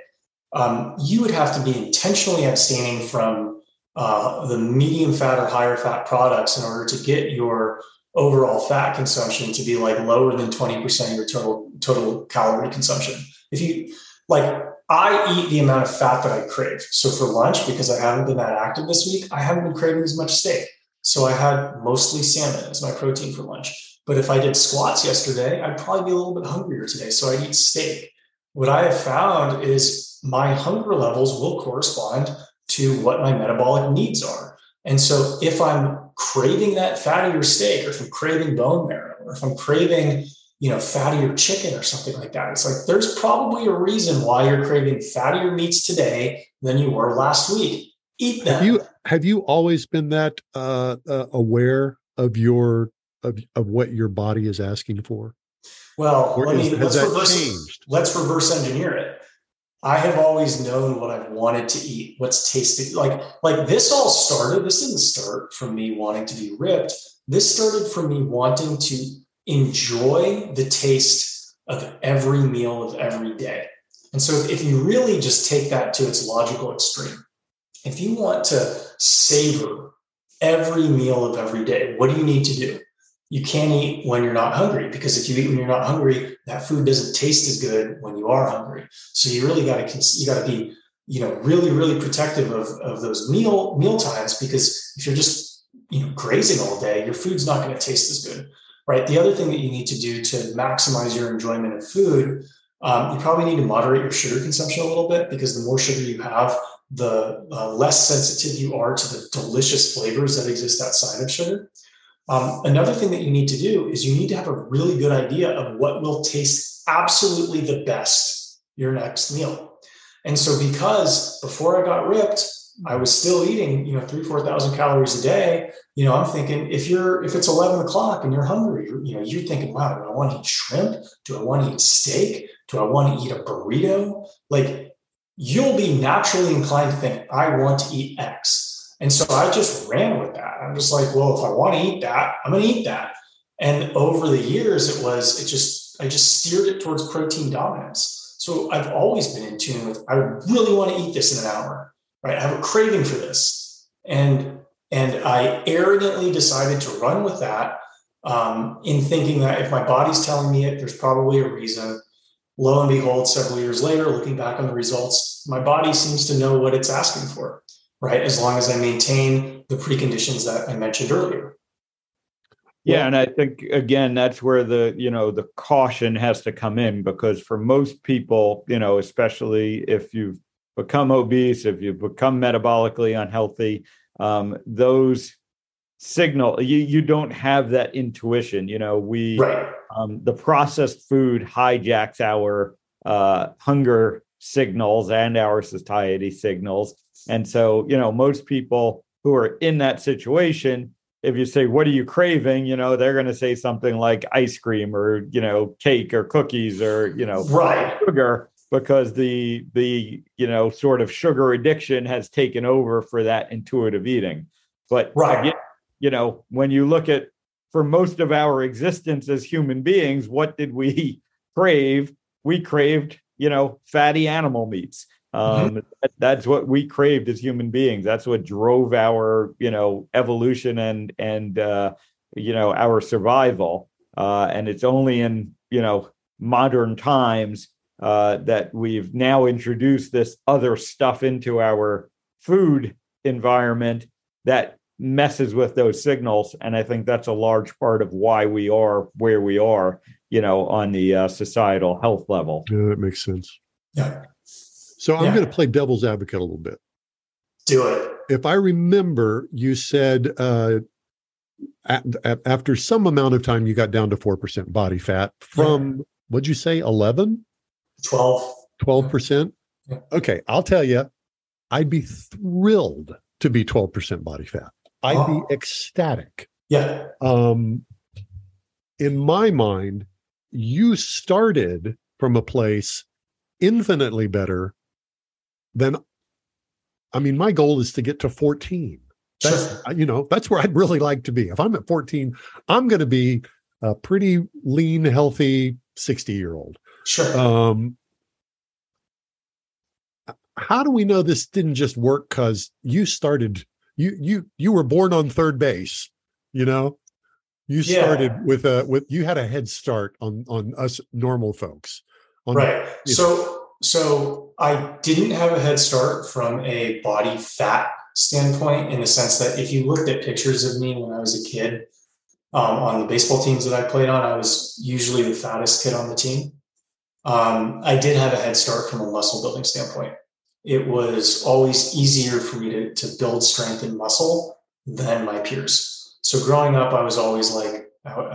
um, you would have to be intentionally abstaining from uh, the medium fat or higher fat products in order to get your overall fat consumption to be like lower than 20% of your total total calorie consumption. If you like I eat the amount of fat that I crave. So for lunch, because I haven't been that active this week, I haven't been craving as much steak. So I had mostly salmon as my protein for lunch. But if I did squats yesterday, I'd probably be a little bit hungrier today. So I'd eat steak. What I have found is my hunger levels will correspond to what my metabolic needs are. And so if I'm craving that fattier steak, or if I'm craving bone marrow, or if I'm craving, you know, fattier chicken or something like that, it's like there's probably a reason why you're craving fattier meats today than you were last week. Eat them. Have you have you always been that uh, uh, aware of your of, of what your body is asking for? Well, or let me, let's reverse, changed? let's reverse engineer it. I have always known what I've wanted to eat, what's tasted like. Like this all started. This didn't start from me wanting to be ripped. This started from me wanting to enjoy the taste of every meal of every day. And so, if, if you really just take that to its logical extreme, if you want to savor every meal of every day, what do you need to do? You can't eat when you're not hungry because if you eat when you're not hungry, that food doesn't taste as good when you are hungry. So you really got to you got to be you know really really protective of, of those meal meal times because if you're just you know grazing all day, your food's not going to taste as good, right? The other thing that you need to do to maximize your enjoyment of food, um, you probably need to moderate your sugar consumption a little bit because the more sugar you have, the uh, less sensitive you are to the delicious flavors that exist outside of sugar. Um, another thing that you need to do is you need to have a really good idea of what will taste absolutely the best your next meal. And so, because before I got ripped, I was still eating, you know, three, 4,000 calories a day. You know, I'm thinking if you're, if it's 11 o'clock and you're hungry, you know, you're thinking, wow, do I want to eat shrimp? Do I want to eat steak? Do I want to eat a burrito? Like you'll be naturally inclined to think, I want to eat X. And so I just ran with that. I'm just like, well, if I want to eat that, I'm going to eat that. And over the years, it was, it just, I just steered it towards protein dominance. So I've always been in tune with, I really want to eat this in an hour, right? I have a craving for this. And, and I arrogantly decided to run with that um, in thinking that if my body's telling me it, there's probably a reason. Lo and behold, several years later, looking back on the results, my body seems to know what it's asking for right? As long as I maintain the preconditions that I mentioned earlier. Yeah, and I think again that's where the you know the caution has to come in because for most people, you know, especially if you've become obese, if you've become metabolically unhealthy, um, those signal you you don't have that intuition. You know, we right. um, the processed food hijacks our uh, hunger signals and our satiety signals, and so, you know, most people who are in that situation, if you say, What are you craving? You know, they're going to say something like ice cream or, you know, cake or cookies or, you know, right. sugar because the the you know sort of sugar addiction has taken over for that intuitive eating but right again, you know when you look at for most of our existence as human beings what did we crave we craved you know fatty animal meats Mm-hmm. Um, that, that's what we craved as human beings. That's what drove our, you know, evolution and and uh, you know our survival. Uh, and it's only in you know modern times uh, that we've now introduced this other stuff into our food environment that messes with those signals. And I think that's a large part of why we are where we are, you know, on the uh, societal health level. Yeah, that makes sense. Yeah. So I'm yeah. going to play devil's advocate a little bit. Do it. If I remember, you said uh, at, at, after some amount of time, you got down to 4% body fat from, yeah. what'd you say, 11? 12. 12%? Yeah. Okay, I'll tell you, I'd be thrilled to be 12% body fat. I'd oh. be ecstatic. Yeah. Um, in my mind, you started from a place infinitely better then I mean, my goal is to get to 14. That's, sure. you know, that's where I'd really like to be. If I'm at 14, I'm going to be a pretty lean, healthy 60 year old. Sure. Um, how do we know this didn't just work because you started you you you were born on third base you know you Yeah. started with a with you had a head start on on us normal folks on right you so so i didn't have a head start from a body fat standpoint in the sense that if you looked at pictures of me when i was a kid um, on the baseball teams that i played on i was usually the fattest kid on the team. Um, i did have a head start from a muscle building standpoint. It was always easier for me to, to build strength and muscle than my peers. So growing up i was always like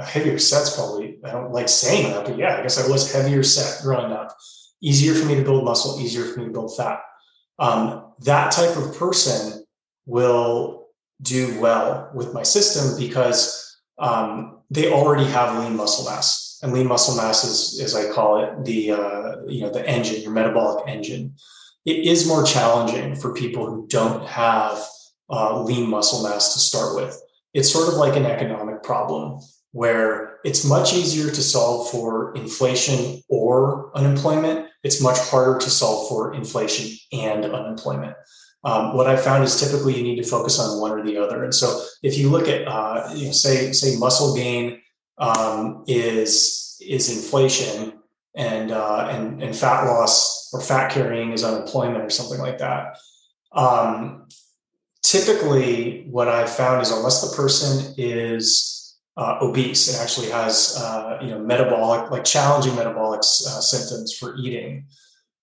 heavier set's probably i don't like saying that but yeah i guess i was heavier set growing up easier for me to build muscle, easier for me to build fat. Um, that type of person will do well with my system because um, they already have lean muscle mass, and lean muscle mass is, as I call it, the uh, you know the engine, your metabolic engine. It is more challenging for people who don't have uh, lean muscle mass to start with. It's sort of like an economic problem where it's much easier to solve for inflation or unemployment. It's much harder to solve for inflation and unemployment. Um, what I found is typically you need to focus on one or the other. And so if you look at, uh, you know, say, say muscle gain um, is is inflation, and uh, and and fat loss or fat carrying is unemployment or something like that. Um, typically, what I've found is unless the person is uh, obese. And actually has uh, you know metabolic like challenging metabolic uh, symptoms for eating.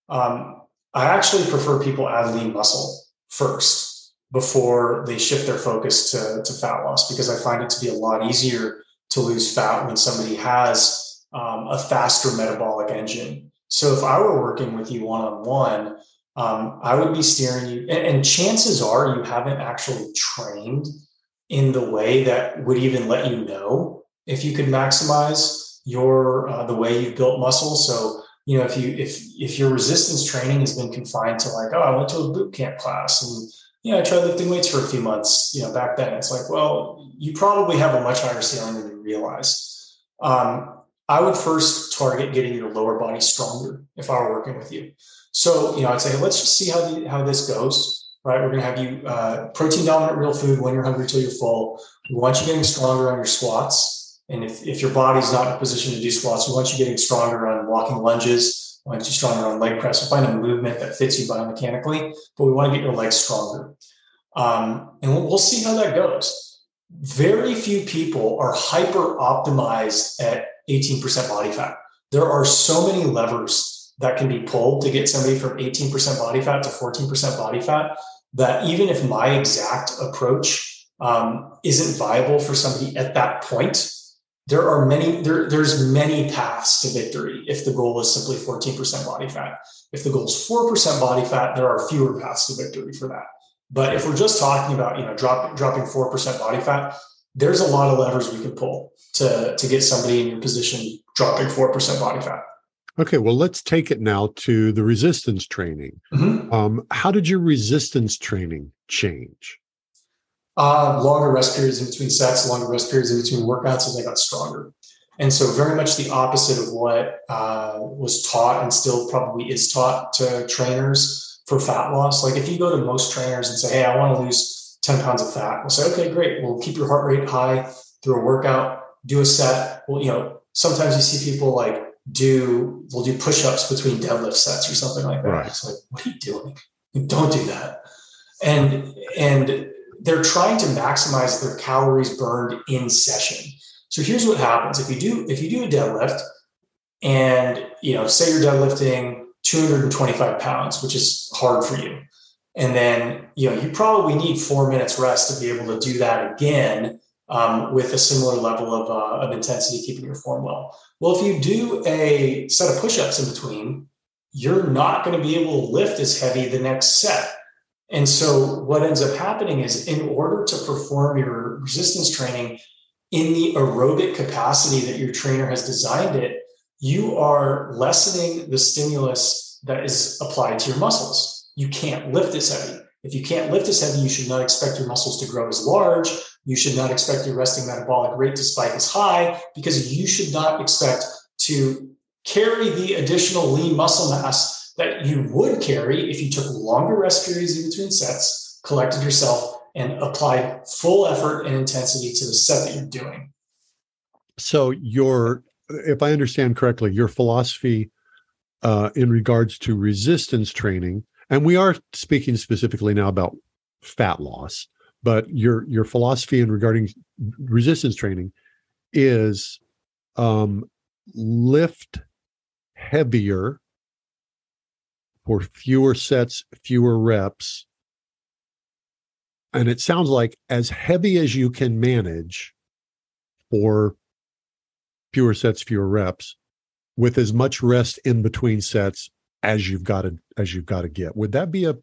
Um, i actually prefer people add lean muscle first before they shift their focus to, to fat loss because i find it to be a lot easier to lose fat when somebody has um, a faster metabolic engine. So if i were working with you one-on-one um, i would be steering you and, and chances are you haven't actually trained in the way that would even let you know if you could maximize your uh, the way you've built muscle so you know if you if if your resistance training has been confined to like oh i went to a boot camp class and you know i tried lifting weights for a few months you know back then it's like well you probably have a much higher ceiling than you realize. Um, i would first target getting your lower body stronger if i were working with you. So you know i'd say let's just see how the, how this goes right? We're going to have you uh, protein dominant real food when you're hungry till you're full. We want you getting stronger on your squats. And if, if your body's not in a position to do squats, we want you getting stronger on walking lunges. We want you stronger on leg press. We'll find a movement that fits you biomechanically, but we want to get your legs stronger. Um, and we'll, we'll see how that goes. Very few people are hyper optimized at 18% body fat. There are so many levers that can be pulled to get somebody from 18% body fat to 14% body fat that even if my exact approach um, isn't viable for somebody at that point, there are many there, there's many paths to victory if the goal is simply 14% body fat. If the goal is 4% body fat, there are fewer paths to victory for that. But if we're just talking about you know drop, dropping 4% body fat, there's a lot of levers we can pull to, to get somebody in your position dropping 4% body fat. Okay, well, let's take it now to the resistance training. Mm-hmm. Um, how did your resistance training change? Uh, longer rest periods in between sets, longer rest periods in between workouts, and I got stronger. And so, very much the opposite of what uh, was taught and still probably is taught to trainers for fat loss. Like, if you go to most trainers and say, Hey, I want to lose 10 pounds of fat, we'll say, Okay, great. We'll keep your heart rate high through a workout, do a set. Well, you know, sometimes you see people like do, we'll do push ups between deadlift sets or something like that. Right. It's like, what are you doing? Don't do that. And, and, they're trying to maximize their calories burned in session. So here's what happens. If you do if you do a deadlift and you know say you're deadlifting 225 pounds, which is hard for you, and then you know you probably need four minutes rest to be able to do that again um, with a similar level of, uh, of intensity, keeping your form well. Well, if you do a set of push-ups in between, you're not going to be able to lift as heavy the next set. And so, what ends up happening is, in order to perform your resistance training in the aerobic capacity that your trainer has designed it, you are lessening the stimulus that is applied to your muscles. You can't lift as heavy. If you can't lift as heavy, you should not expect your muscles to grow as large. You should not expect your resting metabolic rate to spike as high because you should not expect to carry the additional lean muscle mass that you would carry if you took longer rest periods in between sets, collected yourself, and applied full effort and intensity to the set that you're doing. So, your, if I understand correctly, your philosophy uh, in regards to resistance training, and we are speaking specifically now about fat loss, but your your philosophy in regarding resistance training is um, lift heavier for fewer sets, fewer reps. And it sounds like as heavy as you can manage for fewer sets, fewer reps, with as much rest in between sets as you've got to as you've got to get. Would that be a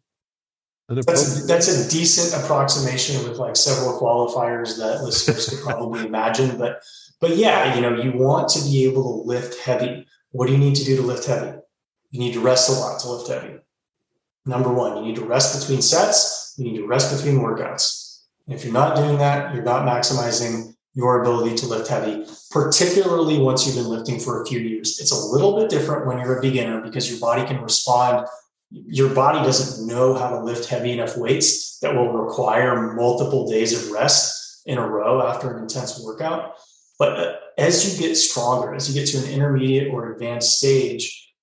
that's, that's a decent approximation with like several qualifiers that listeners could probably imagine. But but yeah, you know, you want to be able to lift heavy. What do you need to do to lift heavy? You need to rest a lot to lift heavy. Number one, you need to rest between sets. You need to rest between workouts. If you're not doing that, you're not maximizing your ability to lift heavy, particularly once you've been lifting for a few years. It's a little bit different when you're a beginner because your body can respond your body doesn't know how to lift heavy enough weights that will require multiple days of rest in a row after an intense workout. But uh, as you get stronger, as you get to an intermediate or advanced stage,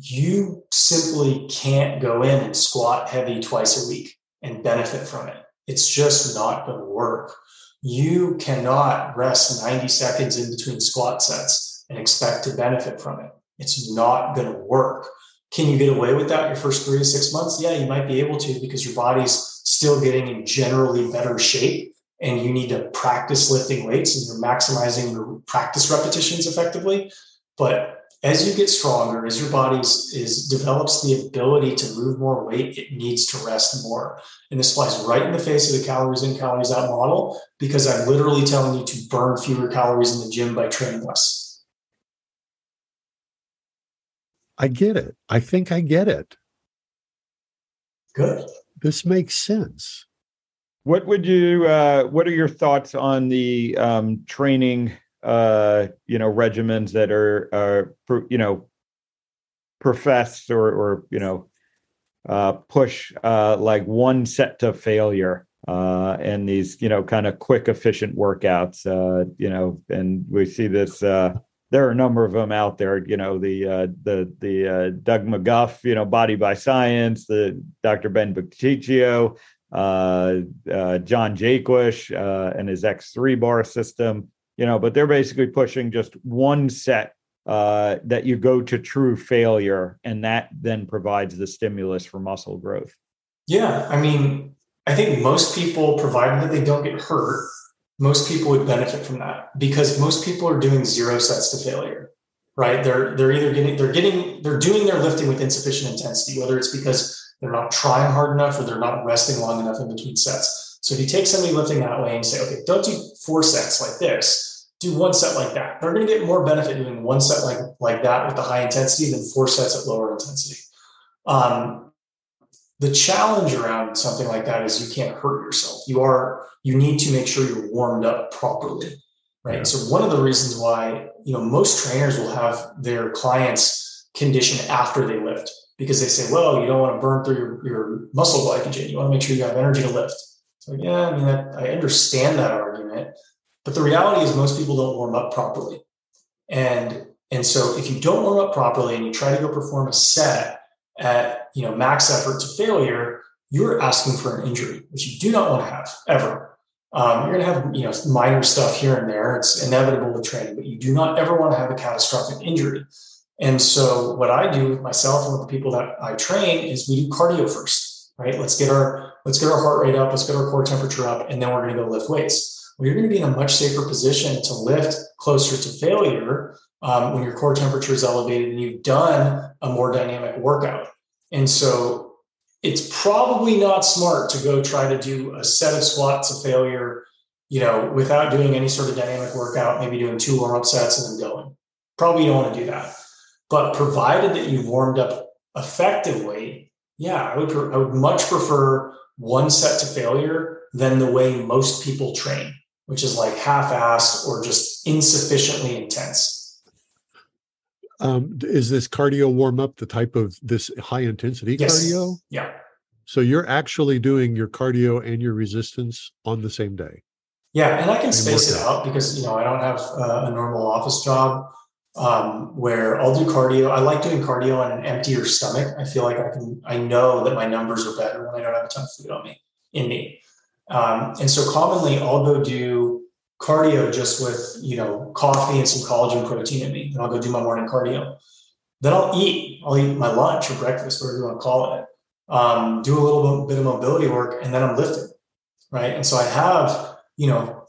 you simply can't go in and squat heavy twice a week and benefit from it. It's just not going to work. You cannot rest 90 seconds in between squat sets and expect to benefit from it. It's not going to work. Can you get away with that your first three to six months? Yeah, you might be able to because your body's still getting in generally better shape and you need to practice lifting weights and you're maximizing your practice repetitions effectively. But as you get stronger, as your body is develops the ability to move more weight, it needs to rest more. And this flies right in the face of the calories in, calories out model because I'm literally telling you to burn fewer calories in the gym by training less. I get it. I think I get it. Good. This makes sense. What would you? Uh, what are your thoughts on the um, training? Uh, you know, regimens that are, are you know, professed or or you know, uh, push uh, like one set to failure uh, and these you know kind of quick efficient workouts. Uh, you know, and we see this. Uh, there are a number of them out there. You know, the uh, the the uh, Doug McGuff, you know, Body by Science, the Dr. Ben Bocchicchio, uh, uh, John Jaquish, uh, and his X3 bar system. You know, but they're basically pushing just one set uh, that you go to true failure, and that then provides the stimulus for muscle growth. Yeah, I mean, I think most people, provided that they don't get hurt, most people would benefit from that because most people are doing zero sets to failure right they're they're either getting they're getting they're doing their lifting with insufficient intensity whether it's because they're not trying hard enough or they're not resting long enough in between sets so if you take somebody lifting that way and say okay don't do four sets like this do one set like that they're going to get more benefit doing one set like like that with the high intensity than four sets at lower intensity um, the challenge around something like that is you can't hurt yourself. You are you need to make sure you're warmed up properly, right? Yeah. So one of the reasons why you know most trainers will have their clients condition after they lift because they say, well, you don't want to burn through your, your muscle glycogen. You want to make sure you have energy to lift. So yeah, I mean that, I understand that argument, but the reality is most people don't warm up properly, and and so if you don't warm up properly and you try to go perform a set at you know max effort to failure, you're asking for an injury, which you do not want to have ever. Um, you're going to have you know minor stuff here and there. It's inevitable with training, but you do not ever want to have a catastrophic injury. And so, what I do with myself and with the people that I train is we do cardio first, right? Let's get our let's get our heart rate up, let's get our core temperature up, and then we're going to go lift weights. Well, you're going to be in a much safer position to lift closer to failure um, when your core temperature is elevated and you've done a more dynamic workout. And so it's probably not smart to go try to do a set of squats to failure, you know, without doing any sort of dynamic workout, maybe doing two warm up sets and then going. Probably don't want to do that. But provided that you've warmed up effectively, yeah, I would, I would much prefer one set to failure than the way most people train, which is like half assed or just insufficiently intense. Um, is this cardio warm up the type of this high intensity Yes. cardio? Yeah. So you're actually doing your cardio and your resistance on the same day. Yeah, and I can And space it out because you know I don't have uh, a normal office job um, where I'll do cardio. I like doing cardio on an emptier stomach. I feel like I can. I know that my numbers are better when I don't have a ton of food on me in me. Um, and so commonly I'll go do cardio just with you know coffee and some collagen protein in me, and I'll go do my morning cardio. Then I'll eat. I'll eat my lunch or breakfast, whatever you want to call it. Um, do a little bit of mobility work, and then I'm lifting, right? And so I have you know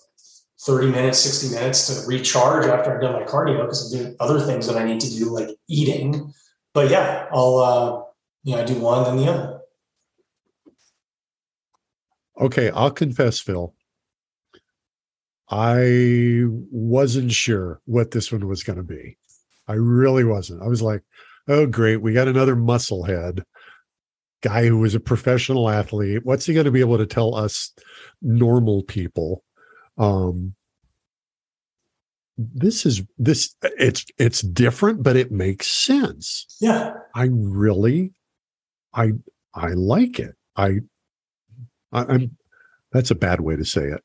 30 minutes 60 minutes to recharge after i've done my cardio because i'm doing other things that i need to do like eating but yeah i'll uh you know i do one and then the other Okay, I'll confess, Phil. I wasn't sure what this one was going to be. I really wasn't. I was like, oh, great. We got another muscle head guy who was a professional athlete. What's he going to be able to tell us normal people? Um, this is this it's it's different but it makes sense yeah i really i i like it i, I i'm that's a bad way to say it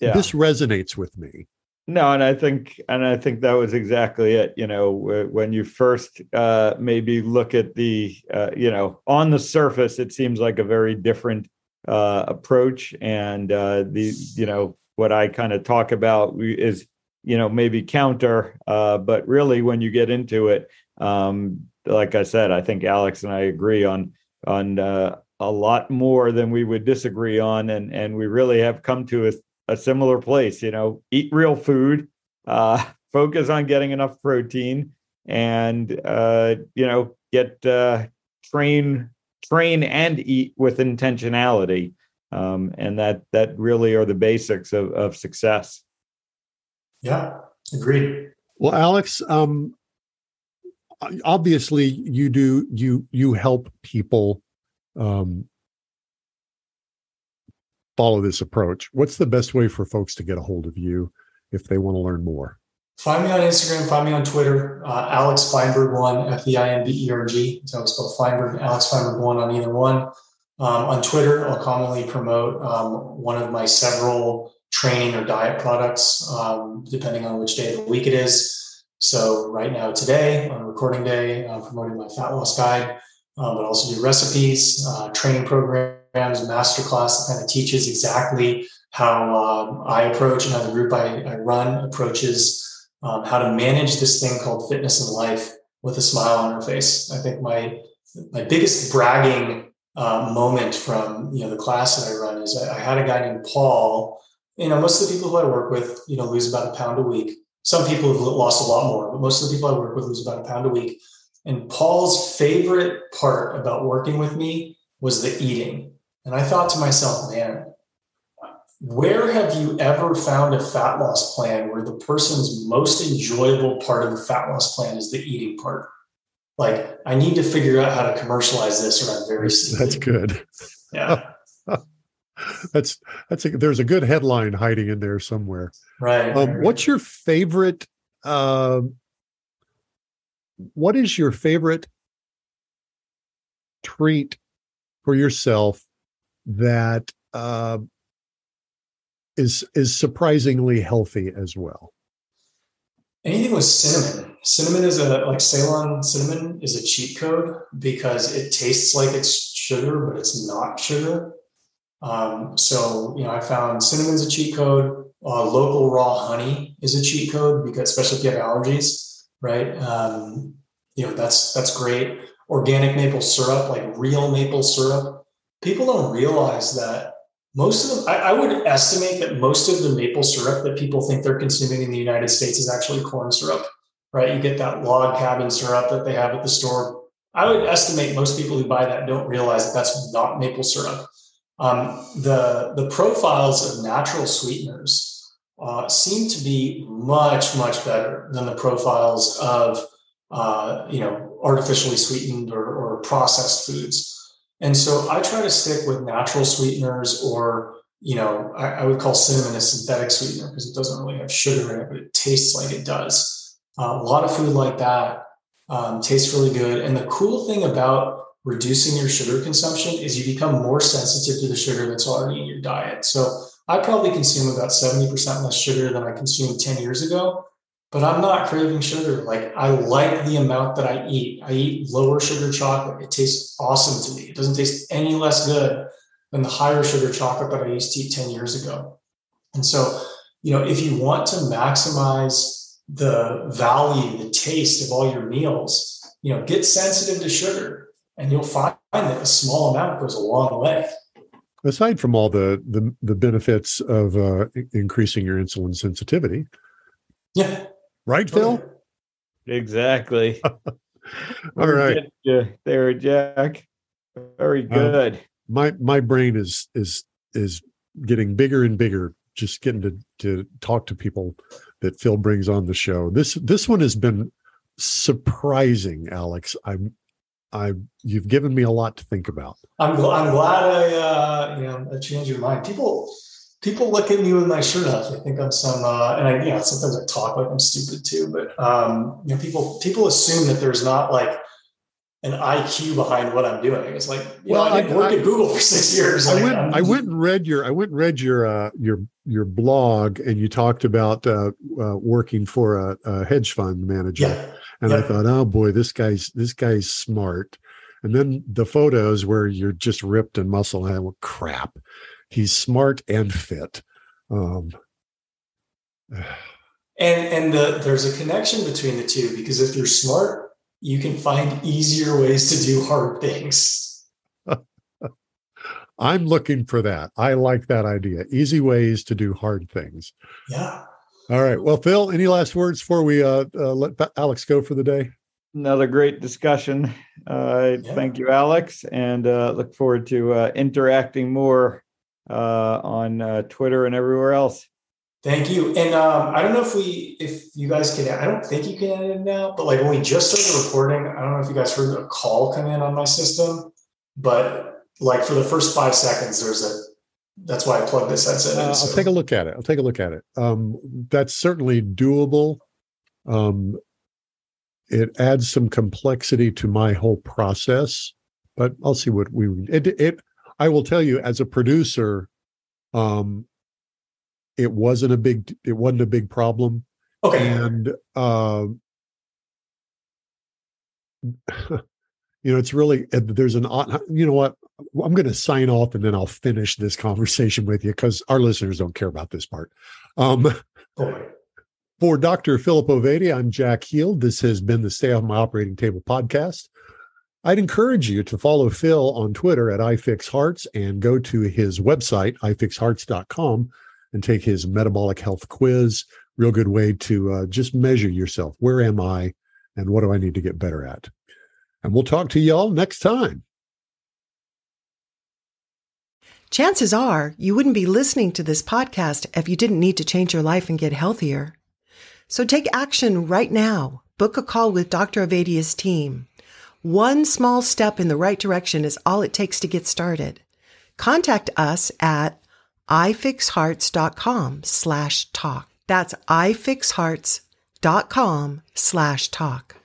Yeah. this resonates with me No, and I think and I think that was exactly it. You know, when you first uh, maybe look at the, uh, you know, on the surface, it seems like a very different uh, approach, and uh, the, you know, what I kind of talk about is, you know, maybe counter, uh, but really when you get into it, um, like I said, I think Alex and I agree on on uh, a lot more than we would disagree on, and and we really have come to a a similar place you know eat real food uh focus on getting enough protein and uh you know get uh train train and eat with intentionality um and that that really are the basics of of success. Yeah agreed. Well alex um obviously you do you you help people um follow this approach. What's the best way for folks to get a hold of you if they want to learn more? Find me on instagram find me on twitter uh, alex feinberg one f-e-i-n-b-e-r-g so it's spelled feinberg alex feinberg one on either one. Um, on twitter i'll commonly promote um, one of my several training or diet products um, depending on which day of the week it is. So right now today on a recording day i'm promoting my fat loss guide but also do recipes uh, training programs masterclass that kind of teaches exactly how um, I approach and how the group I, I run approaches um, how to manage this thing called fitness and life with a smile on her face. I think my my biggest bragging uh, moment from you know the class that I run is I, I had a guy named Paul. You know, most of the people who I work with, you know, lose about a pound a week. Some people have lost a lot more, but most of the people I work with lose about a pound a week. And Paul's favorite part about working with me was the eating. And I thought to myself, man, where have you ever found a fat loss plan where the person's most enjoyable part of the fat loss plan is the eating part? Like, I need to figure out how to commercialize this, or I'm very stupid. that's good Yeah, that's that's a, there's a good headline hiding in there somewhere right. um, right, what's your favorite uh, what is your favorite treat for yourself that uh, is is surprisingly healthy as well? Anything with cinnamon. Cinnamon is a like ceylon cinnamon is a cheat code because it tastes like it's sugar but it's not sugar. Um, so you know i found cinnamon's a cheat code. Uh, local raw honey is a cheat code because especially if you have allergies right um, you know that's that's great organic maple syrup like real maple syrup people don't realize that most of them, I, I, would estimate that most of the maple syrup that people think they're consuming in the United States is actually corn syrup, right? You get that log cabin syrup that they have at the store. I would estimate most people who buy that don't realize that that's not maple syrup. Um, the, the profiles of natural sweeteners uh, seem to be much, much better than the profiles of, uh, you know, artificially sweetened or, or processed foods. And so I try to stick with natural sweeteners or, you know, I, I would call cinnamon a synthetic sweetener because it doesn't really have sugar in it, but it tastes like it does. Uh, a lot of food like that Um, tastes really good. And the cool thing about reducing your sugar consumption is you become more sensitive to the sugar that's already in your diet. So I probably consume about 70% less sugar than I consumed 10 years ago, but I'm not craving sugar. Like I like the amount that I eat. I eat lower sugar chocolate. It tastes awesome to me. It doesn't taste any less good than the higher sugar chocolate that I used to eat 10 years ago. And so, you know, if you want to maximize the value, the taste of all your meals, you know, get sensitive to sugar and you'll find that a small amount goes a long way. Aside from all the the, the benefits of uh, increasing your insulin sensitivity, yeah, right, Phil? Exactly. all right, there, Jack. Very uh, good. Uh, my my brain is is is getting bigger and bigger. Just getting to to talk to people that Phil brings on the show. This this one has been surprising, Alex. I'm I you've given me a lot to think about. I'm I'm glad I uh, you know I changed your mind. People people look at me with my shirt off. They think I'm some uh, and I you know sometimes I talk like I'm stupid too. But um, you know people people assume that there's not like an IQ behind what I'm doing. It's like you well, know I, I worked at Google for six years. I like, went I'm, i went and read your I went and read your uh, your your blog and you talked about uh, uh, working for a, a hedge fund manager. Yeah and yep. I thought, oh boy, this guy's this guy's smart. And then the photos where you're just ripped and muscle, and I went, crap, he's smart and fit. Um, and and the, there's a connection between the two because if you're smart, you can find easier ways to do hard things. I'm looking for that. I like that idea. Easy ways to do hard things. Yeah. All right. Well, Phil, any last words before we uh, uh, let Alex go for the day? Another great discussion. Uh, yeah. Thank you, Alex, and uh, look forward to uh, interacting more uh, on uh, Twitter and everywhere else. Thank you. And um, I don't know if we, if you guys can, I don't think you can edit now, but like when we just started recording, I don't know if you guys heard a call come in on my system, but like for the first five seconds, there's a that's why I plugged this headset in. Uh, so. I'll take a look at it. I'll take a look at it. Um, that's certainly doable. Um, it adds some complexity to my whole process, but I'll see what we it. it I will tell you, as a producer, um, it wasn't a big it wasn't a big problem. Okay, and uh, you know it's really there's an you know what i'm going to sign off and then i'll finish this conversation with you because our listeners don't care about this part. Um, for dr philip ovadia i'm jack heald this has been the stay off my operating table podcast. I'd encourage you to follow phil on twitter at ifixhearts and go to his website ifixhearts.com and take his metabolic health quiz. Real good way to uh, just measure yourself. Where am i and what do i need to get better at? And we'll talk to y'all next time. Chances are you wouldn't be listening to this podcast if you didn't need to change your life and get healthier. So take action right now. Book a call with Dr. Ovadia's team. One small step in the right direction is all it takes to get started. Contact us at ifixhearts.com slash talk. That's ifixhearts.com slash talk.